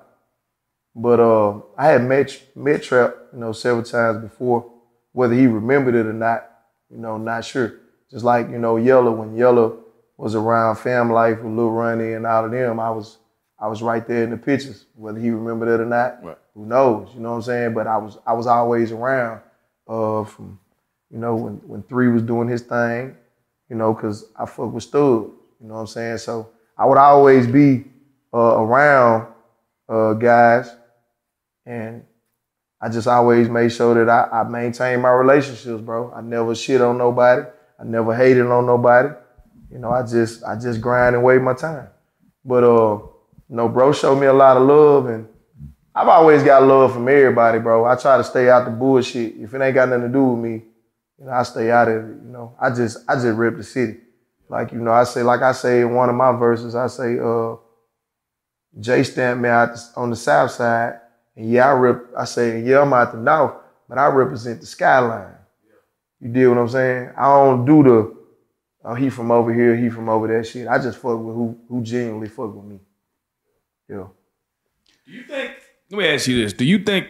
But uh, I had met met Trap, you know, several times before. Whether he remembered it or not, you know, not sure. Just like you know, Yella when Yella was around Fam Life with Lil Ronnie and all of them, I was I was right there in the pictures. Whether he remembered it or not, Right. who knows? You know what I'm saying? But I was I was always around uh, from you know when when Three was doing his thing, you know, because I fuck with Stud. You know what I'm saying? So I would always be uh, around uh, guys, and I just always made sure that I, I maintain my relationships, bro. I never shit on nobody. I never hated on nobody. You know, I just I just grind and wait my time. But uh, you know, bro showed me a lot of love, and I've always got love from everybody, bro. I try to stay out the bullshit. If it ain't got nothing to do with me, you know, I stay out of it. You know, I just I just rip the city. Like you know, I say like I say in one of my verses, I say, uh, Jay stamped me out on the south side, and yeah, I rip. I say, yeah, I'm out the north, but I represent the skyline. You deal what I'm saying? I don't do the, oh, he from over here, he from over there shit. I just fuck with who who genuinely fuck with me. Yeah. Do you think? Let me ask you this: Do you think,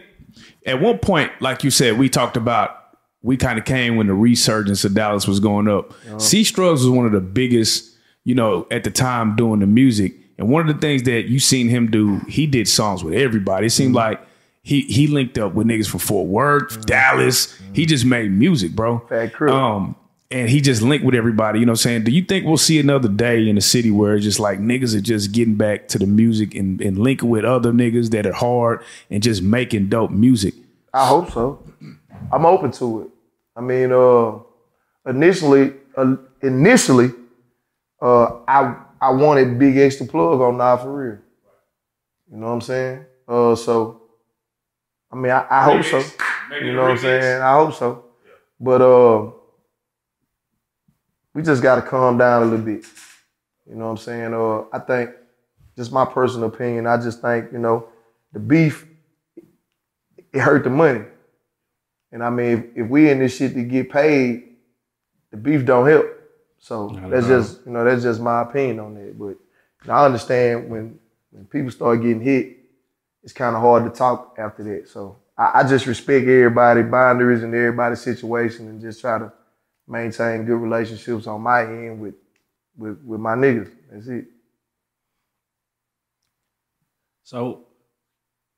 at one point, like you said, we talked about, we kind of came when the resurgence of Dallas was going up. Uh-huh. C Strugs was one of the biggest, you know, at the time doing the music. And one of the things that you seen him do, he did songs with everybody. It seemed mm-hmm. like he he linked up with niggas from Fort Worth, mm-hmm. Dallas. He just made music, bro. Fat Crip. Um, and he just linked with everybody. You know what I'm saying? Do you think we'll see another day in the city where it's just like niggas are just getting back to the music and, and linking with other niggas that are hard and just making dope music? I hope so. I'm open to it. I mean, uh, initially, uh, initially, uh, I I wanted Big X the Plug on Nah for real. You know what I'm saying? Uh, so, I mean, I, I hope so. You know what I'm saying? I hope so. But uh, we just got to calm down a little bit. You know what I'm saying? Uh, I think, just my personal opinion, I just think, you know, the beef, it hurt the money. And I mean, if, if we in this shit to get paid, the beef don't help. So that's just, you know, that's just my opinion on that. But I understand when when people start getting hit, it's kind of hard to talk after that. So I, I just respect everybody boundaries and everybody's situation and just try to maintain good relationships on my end with with with my niggas. That's it. So,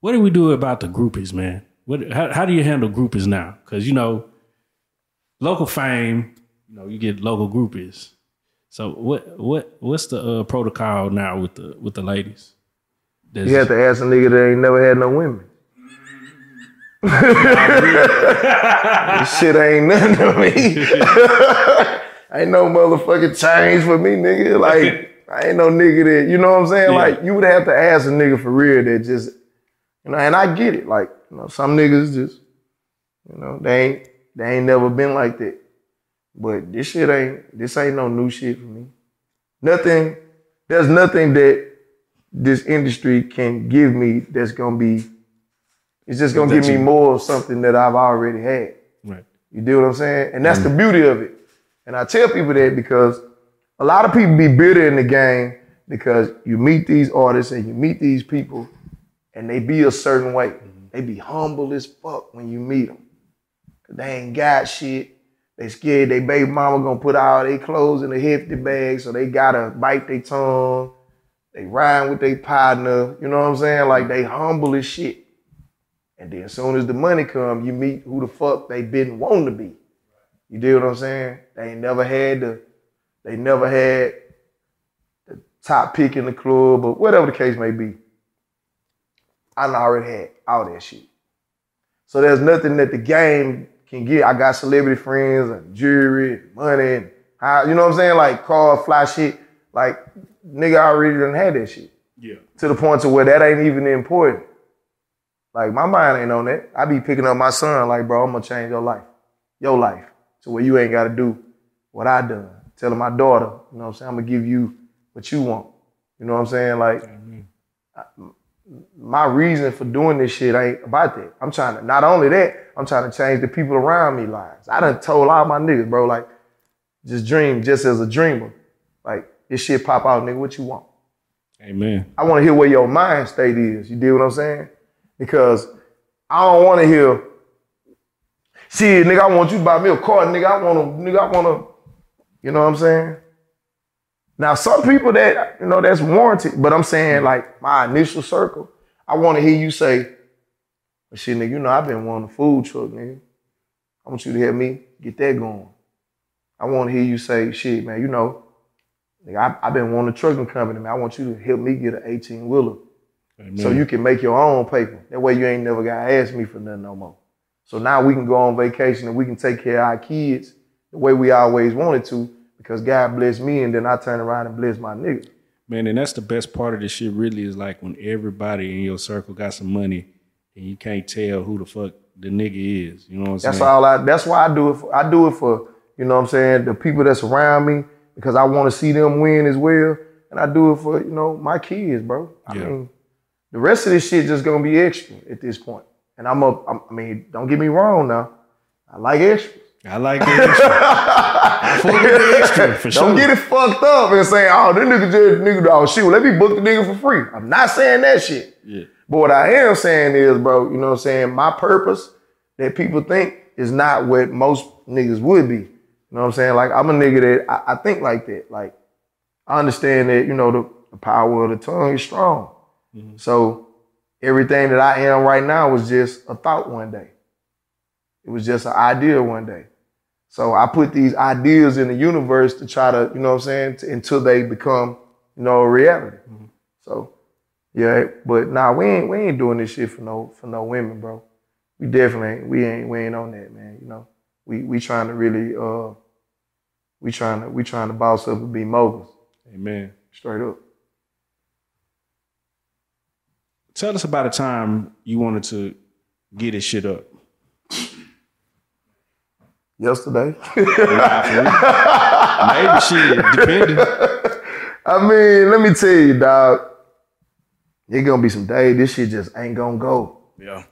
what do we do about the groupies, man? What? How, how do you handle groupies now? Because you know, local fame, you know, you get local groupies. So, what what what's the uh, protocol now with the with the ladies? Does- You have to ask a nigga that ain't never had no women. this shit ain't nothing to me. ain't no motherfucking change for me, nigga. Like, I ain't no nigga that, you know what I'm saying? Yeah. Like, you would have to ask a nigga for real that just, you know, and I get it. Like, you know, some niggas just, you know, they ain't, they ain't never been like that. But this shit ain't, this ain't no new shit for me. Nothing, there's nothing that this industry can give me that's gonna be, it's just gonna give me more of something that I've already had. right? You do what I'm saying? And that's the mm-hmm. beauty of it. And I tell people that because a lot of people be bitter in the game because you meet these artists and you meet these people and they be a certain way. Mm-hmm. They be humble as fuck when you meet them. They ain't got shit. They scared they baby mama gonna put all their clothes in a hefty bag, so they gotta bite their tongue. They rhyme with their partner. You know what I'm saying? Like they humble as shit. And then as soon as the money come, you meet who the fuck they been wanting to be. You do what I'm saying? They ain't never had the, they never had the top pick in the club or whatever the case may be. I already had all that shit. So there's nothing that the game can get. I got celebrity friends and jewelry, and money, and how, you know what I'm saying? Like car, fly shit. Like nigga I already done had that shit Yeah. to the point to where that ain't even important. Like my mind ain't on that. I be picking up my son like, bro, I'm gonna change your life, your life, to where you ain't gotta do what I done. Telling my daughter, you know what I'm saying, I'm gonna give you what you want. You know what I'm saying? Like, I- my reason for doing this shit ain't about that. I'm trying to, not only that, I'm trying to change the people around me lives. I done told all my niggas, bro, like, just dream just as a dreamer. Like, this shit pop out, nigga, what you want? Amen. I want to hear where your mind state is. You dig what I'm saying? Because I don't want to hear, shit, nigga, I want you to buy me a car, nigga. I want to, nigga, I want to, you know what I'm saying? Now, some people that, you know, that's warranted, but I'm saying, mm. like, my initial circle, I want to hear you say, shit, nigga, you know, I've been wanting a food truck, nigga. I want you to help me get that going. I want to hear you say, shit, man, you know, nigga, I, I've been wanting a trucking company, man. I want you to help me get an 18 wheeler so you can make your own paper. That way you ain't never got to ask me for nothing no more. So now we can go on vacation and we can take care of our kids the way we always wanted to because God blessed me and then I turn around and bless my nigga. Man, and that's the best part of this shit. Really, is like when everybody in your circle got some money, and you can't tell who the fuck the nigga is. You know what I'm That's saying? all I. That's why I do it. For, I do it for you know what I'm saying the people that's around me because I want to see them win as well, and I do it for you know my kids, bro. I Yeah. mean, the rest of this shit just gonna be extra at this point. And I'm. I'm, I mean, don't get me wrong now. I like extras. I like the extra. I fuck with the extra for sure. Don't get it fucked up and say, oh, this nigga just nigga, oh shit, well, let me book the nigga for free. I'm not saying that shit. Yeah. But what I am saying is, bro, you know what I'm saying? My purpose that people think is not what most niggas would be. You know what I'm saying? Like I'm a nigga that I, I think like that. Like I understand that, you know, the, the power of the tongue is strong. Mm-hmm. So everything that I am right now was just a thought one day. It was just an idea one day. So I put these ideas in the universe to try to, you know what I'm saying, to, until they become, you know, a reality. So yeah, but nah, we ain't we ain't doing this shit for no for no women, bro. We definitely ain't, we ain't we ain't on that, man. You know, we we trying to really uh we trying to we trying to boss up and be moguls Amen. straight up. Tell us about a time you wanted to get this shit up. Yesterday, Maybe she depending. I mean, let me tell you, dog. It gonna be some day. this shit just ain't gonna go. Yeah.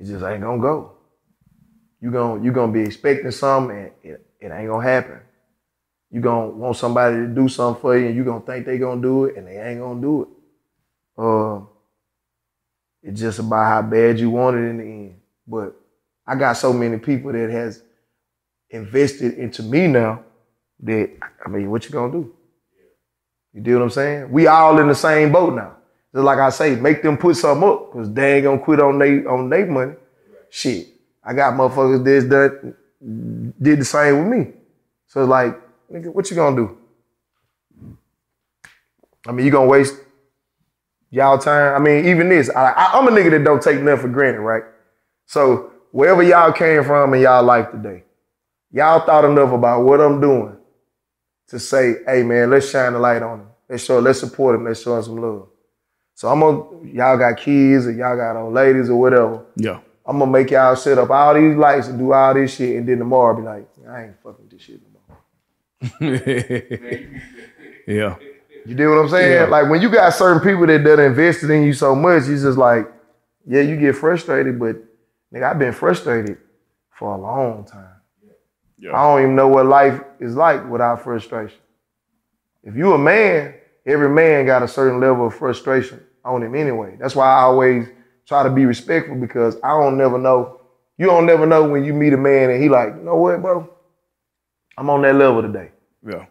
It just ain't gonna go. You gonna you gonna be expecting something and it, it ain't gonna happen. You gonna want somebody to do something for you and you gonna think they gonna do it and they ain't gonna do it. Uh, It's just about how bad you want it in the end. But I got so many people that has invested into me now that I mean, what you gonna do? You do what I'm saying? We all in the same boat now. Just like I say, make them put something up because they ain't gonna quit on they on their money. Shit, I got motherfuckers that's done did the same with me. So it's like, nigga, what you gonna do? I mean, you gonna waste y'all time. I mean, even this, I, I, I'm a nigga that don't take nothing for granted, right? So wherever y'all came from in y'all life today, y'all thought enough about what I'm doing to say, hey man, let's shine the light on him. Let's show, let's support him. Let's show him some love. So I'm gonna, y'all got kids or y'all got old ladies or whatever. Yeah. I'm gonna make y'all set up all these lights and do all this shit, and then tomorrow be like, I ain't fucking with this shit no more. yeah. You do what I'm saying? Yeah. Like when you got certain people that done invested in you so much, you just like, yeah, you get frustrated, but nigga, I've been frustrated for a long time. I don't even know what life is like without frustration. If you a man, every man got a certain level of frustration on him anyway. That's why I always try to be respectful because I don't never know. You don't never know when you meet a man and he like, you know what, bro? I'm on that level today. Yeah.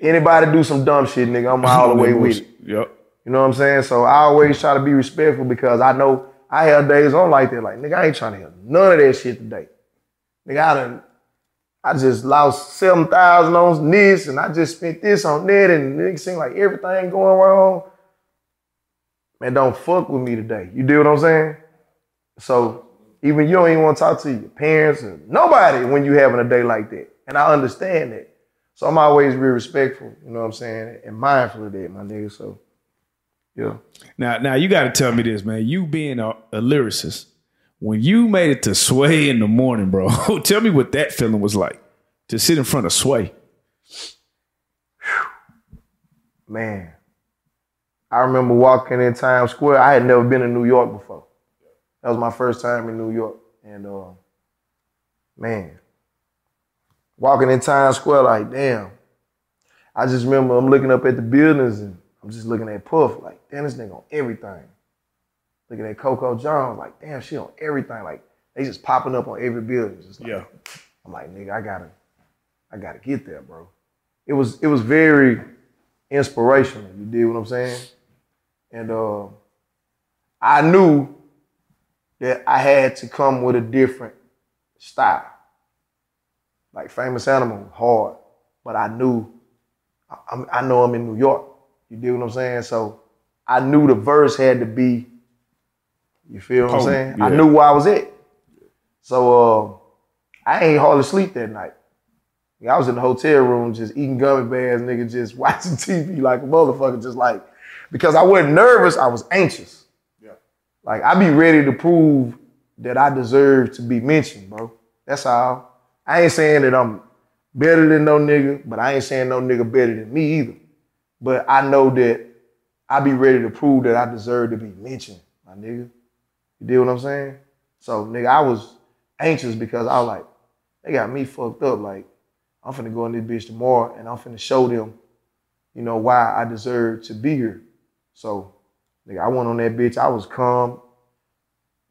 Anybody do some dumb shit, nigga, I'm all the way with it. Yep. You know what I'm saying? So I always try to be respectful because I know I have days on like that. Like, nigga, I ain't trying to hear none of that shit today. Nigga, I done, I just lost 7,000 on this and I just spent this on that and nigga seem like everything going wrong. Man, don't fuck with me today. You do what I'm saying? So even you don't even want to talk to your parents or nobody when you having a day like that. And I understand that. So I'm always real respectful, you know what I'm saying, and mindful of that, my nigga. So, yeah. Now, now you got to tell me this, man. You being a, a lyricist, when you made it to Sway in the morning, bro, tell me what that feeling was like to sit in front of Sway. Man, I remember walking in Times Square. I had never been in New York before. That was my first time in New York. And uh, man, walking in Times Square, like, damn. I just remember I'm looking up at the buildings and I'm just looking at Puff, like, damn, this nigga on everything. Looking at Coco Jones, like, damn, she on everything. Like, they just popping up on every building. Just like, Yeah. I'm like, nigga, I gotta, I gotta get there, bro. It was it was very inspirational. You did what I'm saying? And uh, I knew that I had to come with a different style. Like famous animal, hard, but I knew, I, I know I'm in New York. You did what I'm saying? So I knew the verse had to be. You feel what I'm saying? I knew where I was at. So uh, I ain't hardly sleep that night. I was in the hotel room just eating gummy bears, nigga, just watching TV like a motherfucker, just like because I wasn't nervous, I was anxious. Yeah. Like I be ready to prove that I deserve to be mentioned, bro. That's all. I ain't saying that I'm better than no nigga, but I ain't saying no nigga better than me either. But I know that I be ready to prove that I deserve to be mentioned, my nigga. You deal what I'm saying? So, nigga, I was anxious because I was like, they got me fucked up. Like, I'm finna go in this bitch tomorrow and I'm finna show them, you know, why I deserve to be here. So, nigga, I went on that bitch. I was calm,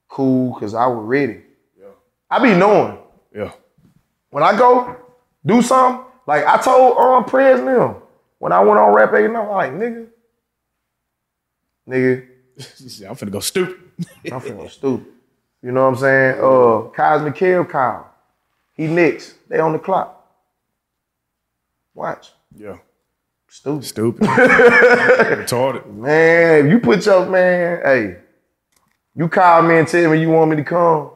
cool, cause I was ready. Yeah. I be knowing Yeah. when I go do something, like I told um Prez them, when I went on rap I'm like, nigga, nigga, I'm finna go stupid. I'm feeling stupid. You know what I'm saying? Uh, Cosmic Kill Kyle. He next. They on the clock. Watch. Yeah. Stupid. Stupid. Retarded. Man, if you put your man, hey, you call me and tell me you want me to come,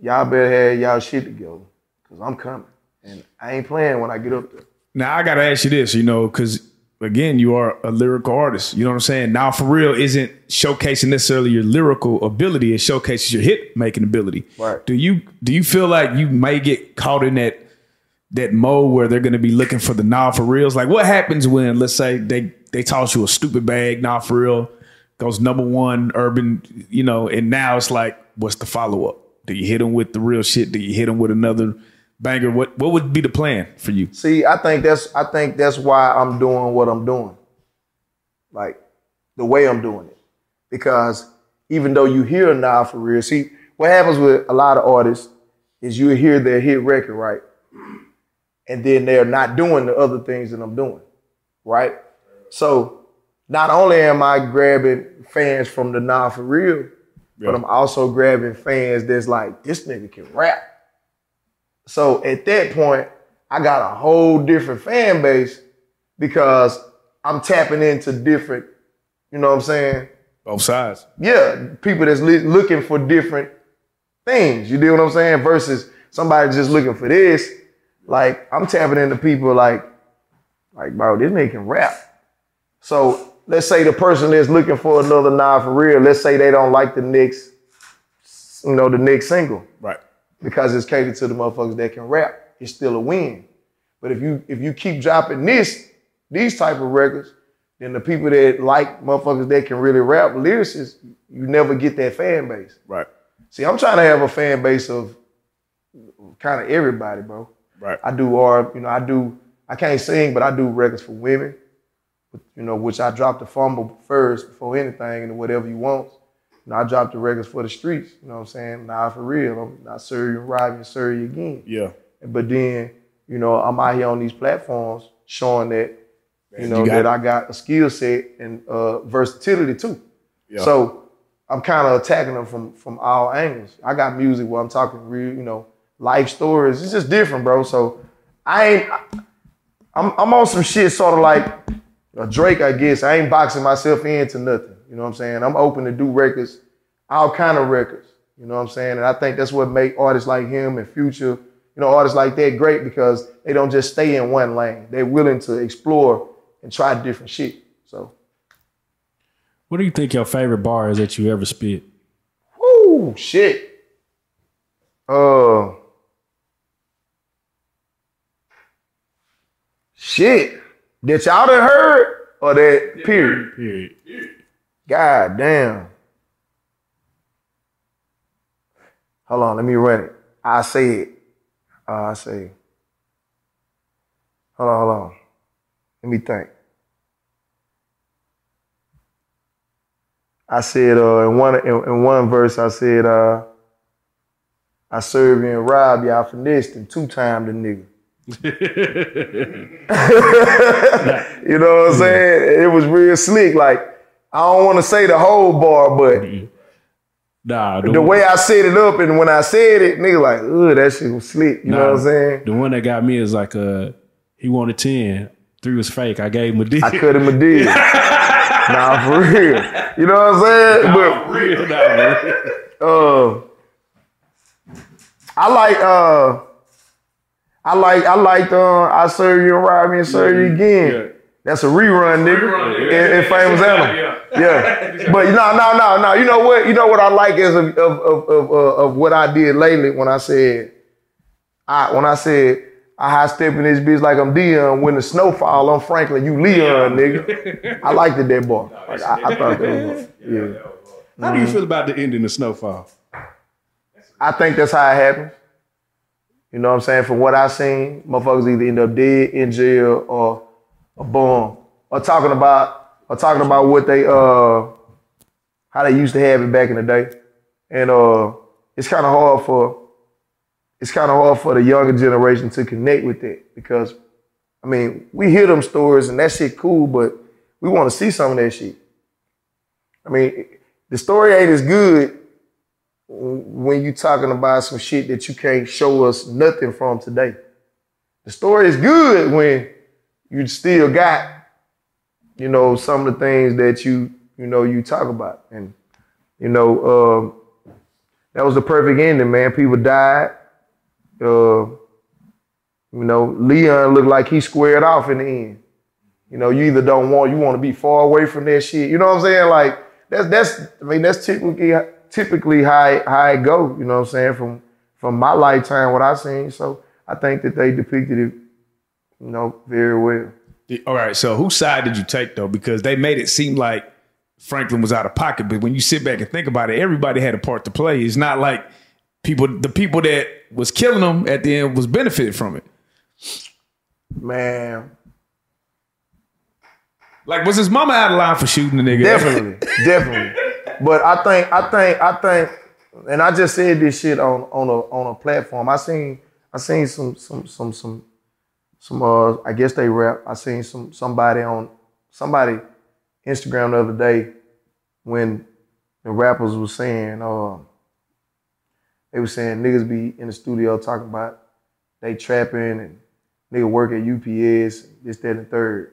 y'all better have y'all shit together. Cause I'm coming. And I ain't playing when I get up there. Now I gotta ask you this, you know, because again, you are a lyrical artist. You know what I'm saying? Now, for real, isn't showcasing necessarily your lyrical ability; it showcases your hit making ability. Right. Do you do you feel like you may get caught in that that mode where they're going to be looking for the nah for reals? Like, what happens when, let's say, they they toss you a stupid bag, nah for real, goes number one urban, you know, and now it's like, what's the follow up? Do you hit them with the real shit? Do you hit them with another banger? What what would be the plan for you? See, I think that's I think that's why I'm doing what I'm doing. Like the way I'm doing it. because even though you hear a Nah for real, see what happens with a lot of artists is you hear their hit record right, and then they're not doing the other things that I'm doing, right? So not only am I grabbing fans from the Nah for real, but I'm also grabbing fans that's like this nigga can rap. So at that point, I got a whole different fan base because I'm tapping into different, you know what I'm saying? Both sides. Yeah, people that's li- looking for different things. You know what I'm saying? Versus somebody just looking for this. Like I'm tapping into people like, like bro, this nigga can rap. So let's say the person that's looking for another nah for real. Let's say they don't like the next, you know, the next single Right. Because it's catered to the motherfuckers that can rap. It's still a win. But if you if you keep dropping this these type of records, then the people that like motherfuckers that can really rap lyricists, you never get that fan base. Right. See, I'm trying to have a fan base of kind of everybody, bro. Right. I do R, you know, I do I can't sing, but I do records for women. You know, which I dropped the fumble first before anything and whatever you want. Know, I dropped the records for the streets. You know what I'm saying? Nah, for real. I'm not serve you, rob you, serve again. Yeah. But then, you know, I'm out here on these platforms showing that, you know, you that. I got a skill set and uh, versatility too. Yeah. So I'm kind of attacking them from from all angles. I got music where I'm talking real, you know, life stories. It's just different, bro. So I ain't. I'm I'm on some shit sort of like a Drake, I guess. I ain't boxing myself into nothing. You know what I'm saying? I'm open to do records, all kind of records. You know what I'm saying? And I think that's what make artists like him and Future, you know, artists like that great because they don't just stay in one lane. They're willing to explore and try different shit. So, What do you think your favorite bar is that you ever spit? whoo, shit. Uh, shit. That y'all done heard or that period? Period. God damn. Hold on, let me run it. I say it. Uh, I say. Hold on, hold on. Let me think. I said uh, in one in, in one verse I said uh, I serve you and rob y'all finessed and two time the nigga. you know what I'm saying? It was real slick. Like I don't want to say the whole bar, but Nah, the way I set it up and when I said it, nigga like, ugh, that shit was slick. You know what I'm saying? The one that got me is like uh he wanted 10. Three was fake. I gave him a deal. I cut him a deal. nah, for real. You know what I'm saying? But real nah, uh, I like uh, I like I like uh, I serve you and rob me and serve you again. That's a rerun, nigga. in, in famous animal. Yeah. But no, no, no, no. You know what? You know what I like is of of of of, uh, of what I did lately when I said, I when I said I high step in this bitch like I'm Dion. When the snow fall, I'm Franklin. You Leon, nigga. I liked it that bar. Like, I, I thought that was yeah. How do you feel about the ending of Snowfall? I think that's how it happened. You know what I'm saying? From what I seen, motherfuckers either end up dead in jail or a bomb. Or talking about or talking about what they uh how they used to have it back in the day. And uh it's kind of hard for it's kind of hard for the younger generation to connect with it because I mean, we hear them stories and that shit cool, but we want to see some of that shit. I mean, the story ain't as good when you talking about some shit that you can't show us nothing from today. The story is good when you still got, you know, some of the things that you, you know, you talk about. And, you know, um, that was the perfect ending, man. People died. Uh, you know, Leon looked like he squared off in the end. You know, you either don't want, you want to be far away from that shit. You know what I'm saying? Like, that's, that's, I mean, that's typically, typically how it, how it go, you know what I'm saying, from from my lifetime, what I've seen. So I think that they depicted it, know, very well. All right. So whose side did you take though? Because they made it seem like Franklin was out of pocket, but when you sit back and think about it, everybody had a part to play. It's not like people, the people that was killing them at the end was benefited from it. Man, Like, was his mama out of line for shooting the nigga? definitely, definitely. But I think, I think, I think, and I just said this shit on on a on a platform. I seen I seen some some some some some uh I guess they rap. I seen some somebody on somebody Instagram the other day when the rappers was saying uh they was saying niggas be in the studio talking about they trapping and nigga work at UPS, this, that, and third.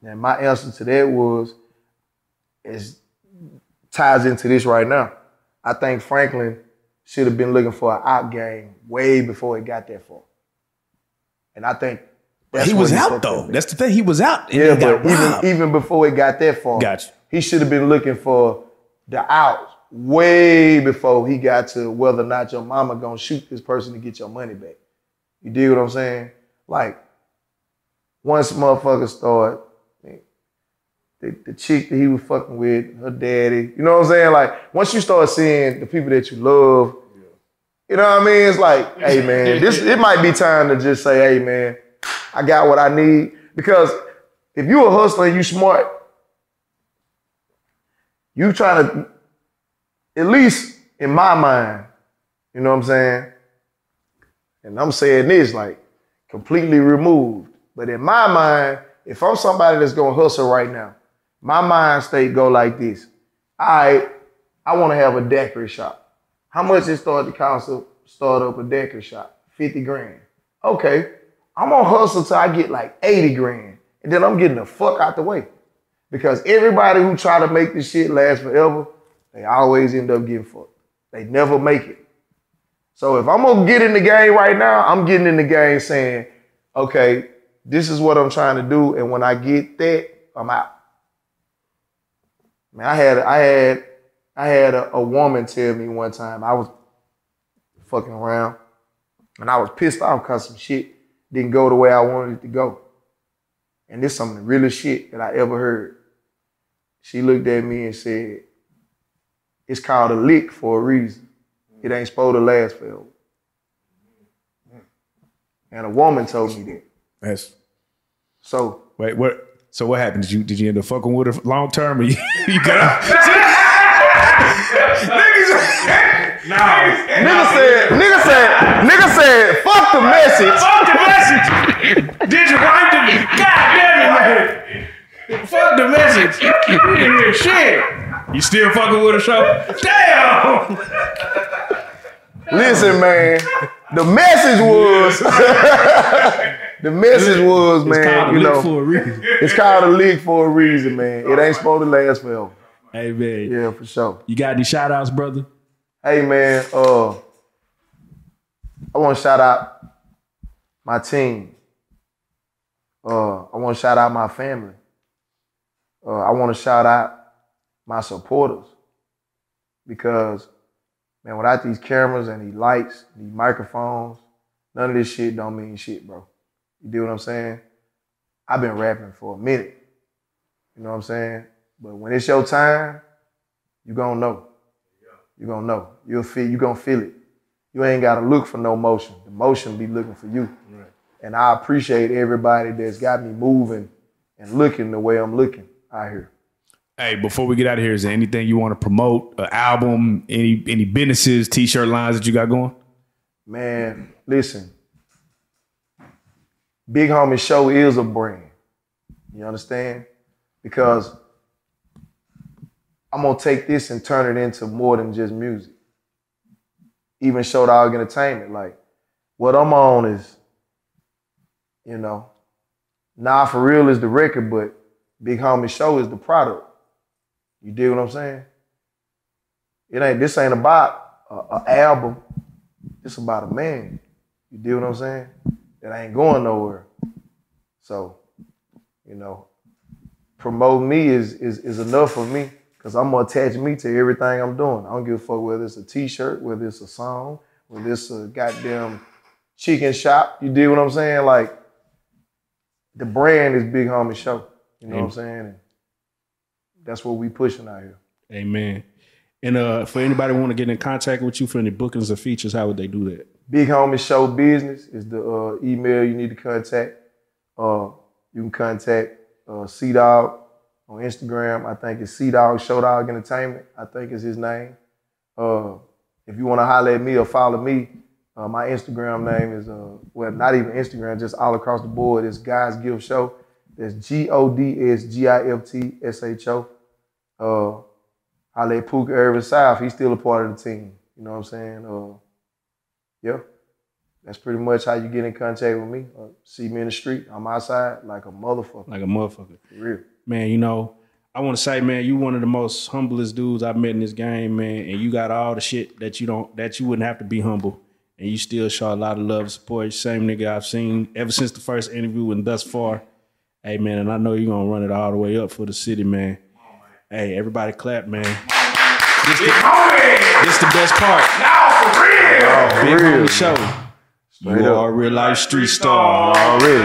And my answer to that was is ties into this right now. I think Franklin should have been looking for an out game way before it got that far. And I think he was out though. That's the thing. He was out. yeah, but even even before it got that far, Gotcha. he should have been looking for the out way before he got to whether or not your mama gonna shoot this person to get your money back. You dig what I'm saying? Like once motherfuckers start the, the chick that he was fucking with, her daddy. You know what I'm saying? Like once you start seeing the people that you love, you know what I mean? It's like, hey man, this it might be time to just say, hey man, I got what I need. Because if you a hustler and you smart, you trying to, at least in my mind, you know what I'm saying? And I'm saying this like completely removed. But in my mind, if I'm somebody that's gonna hustle right now, my mind state go like this. All right, I want to have a daiquiri shop. How much it start to cost to start up a daiquiri shop? 50 grand. Okay, I'm gonna hustle till I get like 80 grand. And then I'm getting the fuck out the way. Because everybody who try to make this shit last forever, they always end up getting fucked. They never make it. So if I'm gonna get in the game right now, I'm getting in the game saying, okay, this is what I'm trying to do, and when I get that, I'm out. Man, I had I had I had a, a woman tell me one time I was fucking around, and I was pissed off because some shit didn't go the way I wanted it to go. And this is some of the realest shit that I ever heard. She looked at me and said, "It's called a lick for a reason. It ain't supposed to last forever." And a woman told me that. That's, So wait, what? So what happened? Did you did you end up fucking with her long term, or you, you got out? nigga said, nigga said, nigga said, fuck the message. Fuck the message. Did you write the? God damn it, man. Fuck the message. You didn't hear shit. You still fucking with a show? Damn. Listen, man. The message was, the message was, It's called man. a You know, for a reason. it's called a leak for a reason, man. It ain't supposed to last forever. Hey man, Yeah, for sure. you got any shout outs, brother? Hey man, uh, I want to shout out my team. Uh, I want to shout out my family. Uh, I want to shout out my supporters because, man, without these cameras and these lights, these microphones, none of this shit don't mean shit, bro. You do what I'm saying? I've been rapping for a minute. You know what I'm saying? But when it's your time, you're gonna know. You're gonna know. You'll feel. You gonna feel it. You ain't gotta look for no motion. The motion be looking for you. And I appreciate everybody that's got me moving and looking the way I'm looking out here. Hey, before we get out of here, is there anything you want to promote? An album? Any any businesses, t-shirt lines that you got going? Man, listen. Big Homie Sho is a brand. You understand? Because I'm gonna take this and turn it into more than just music. Even show dog entertainment. Like what I'm on is, you know, nah for real is the record, but Big Homie Sho is the product. You dig what I'm saying? It ain't this ain't about a, a album. It's about a man. You dig what I'm saying? That ain't going nowhere. So, you know, promote me is is is enough for me because I'm gonna attach me to everything I'm doing. I don't give a fuck whether it's a T-shirt, whether it's a song, whether it's a goddamn chicken shop. You dig what I'm saying? Like the brand is Big Homie Sho. You know what I'm saying? And that's what we pushing out here. Amen. And uh, for anybody want to get in contact with you for any bookings or features, how would they do that? Big Homie Sho Business is the uh, email you need to contact. Uh, you can contact uh, C Dog on Instagram. I think it's Sea Dog Show Dog Entertainment. I think is his name. Uh, if you want to holler at me or follow me, uh, my Instagram name is uh, well, not even Instagram, just all across the board. It's Gods Gift Sho. That's G O D S G I F T S H O. Uh, holler at Puka Irvin South. He's still a part of the team. You know what I'm saying? Uh, yeah. That's pretty much how you get in contact with me. Uh, see me in the street on my side like a motherfucker. Like a motherfucker. For real. Man, you know, I want to say, man, you one of the most humblest dudes I've met in this game, man, and you got all the shit that you don't that you wouldn't have to be humble, and you still show a lot of love and support. Same nigga I've seen ever since the first interview and thus far. Hey, man, and I know you're gonna run it all the way up for the city, man. Hey, everybody clap, man. This the, this the best part. Oh, Big for real. homie sho. You are a real life street star. Already,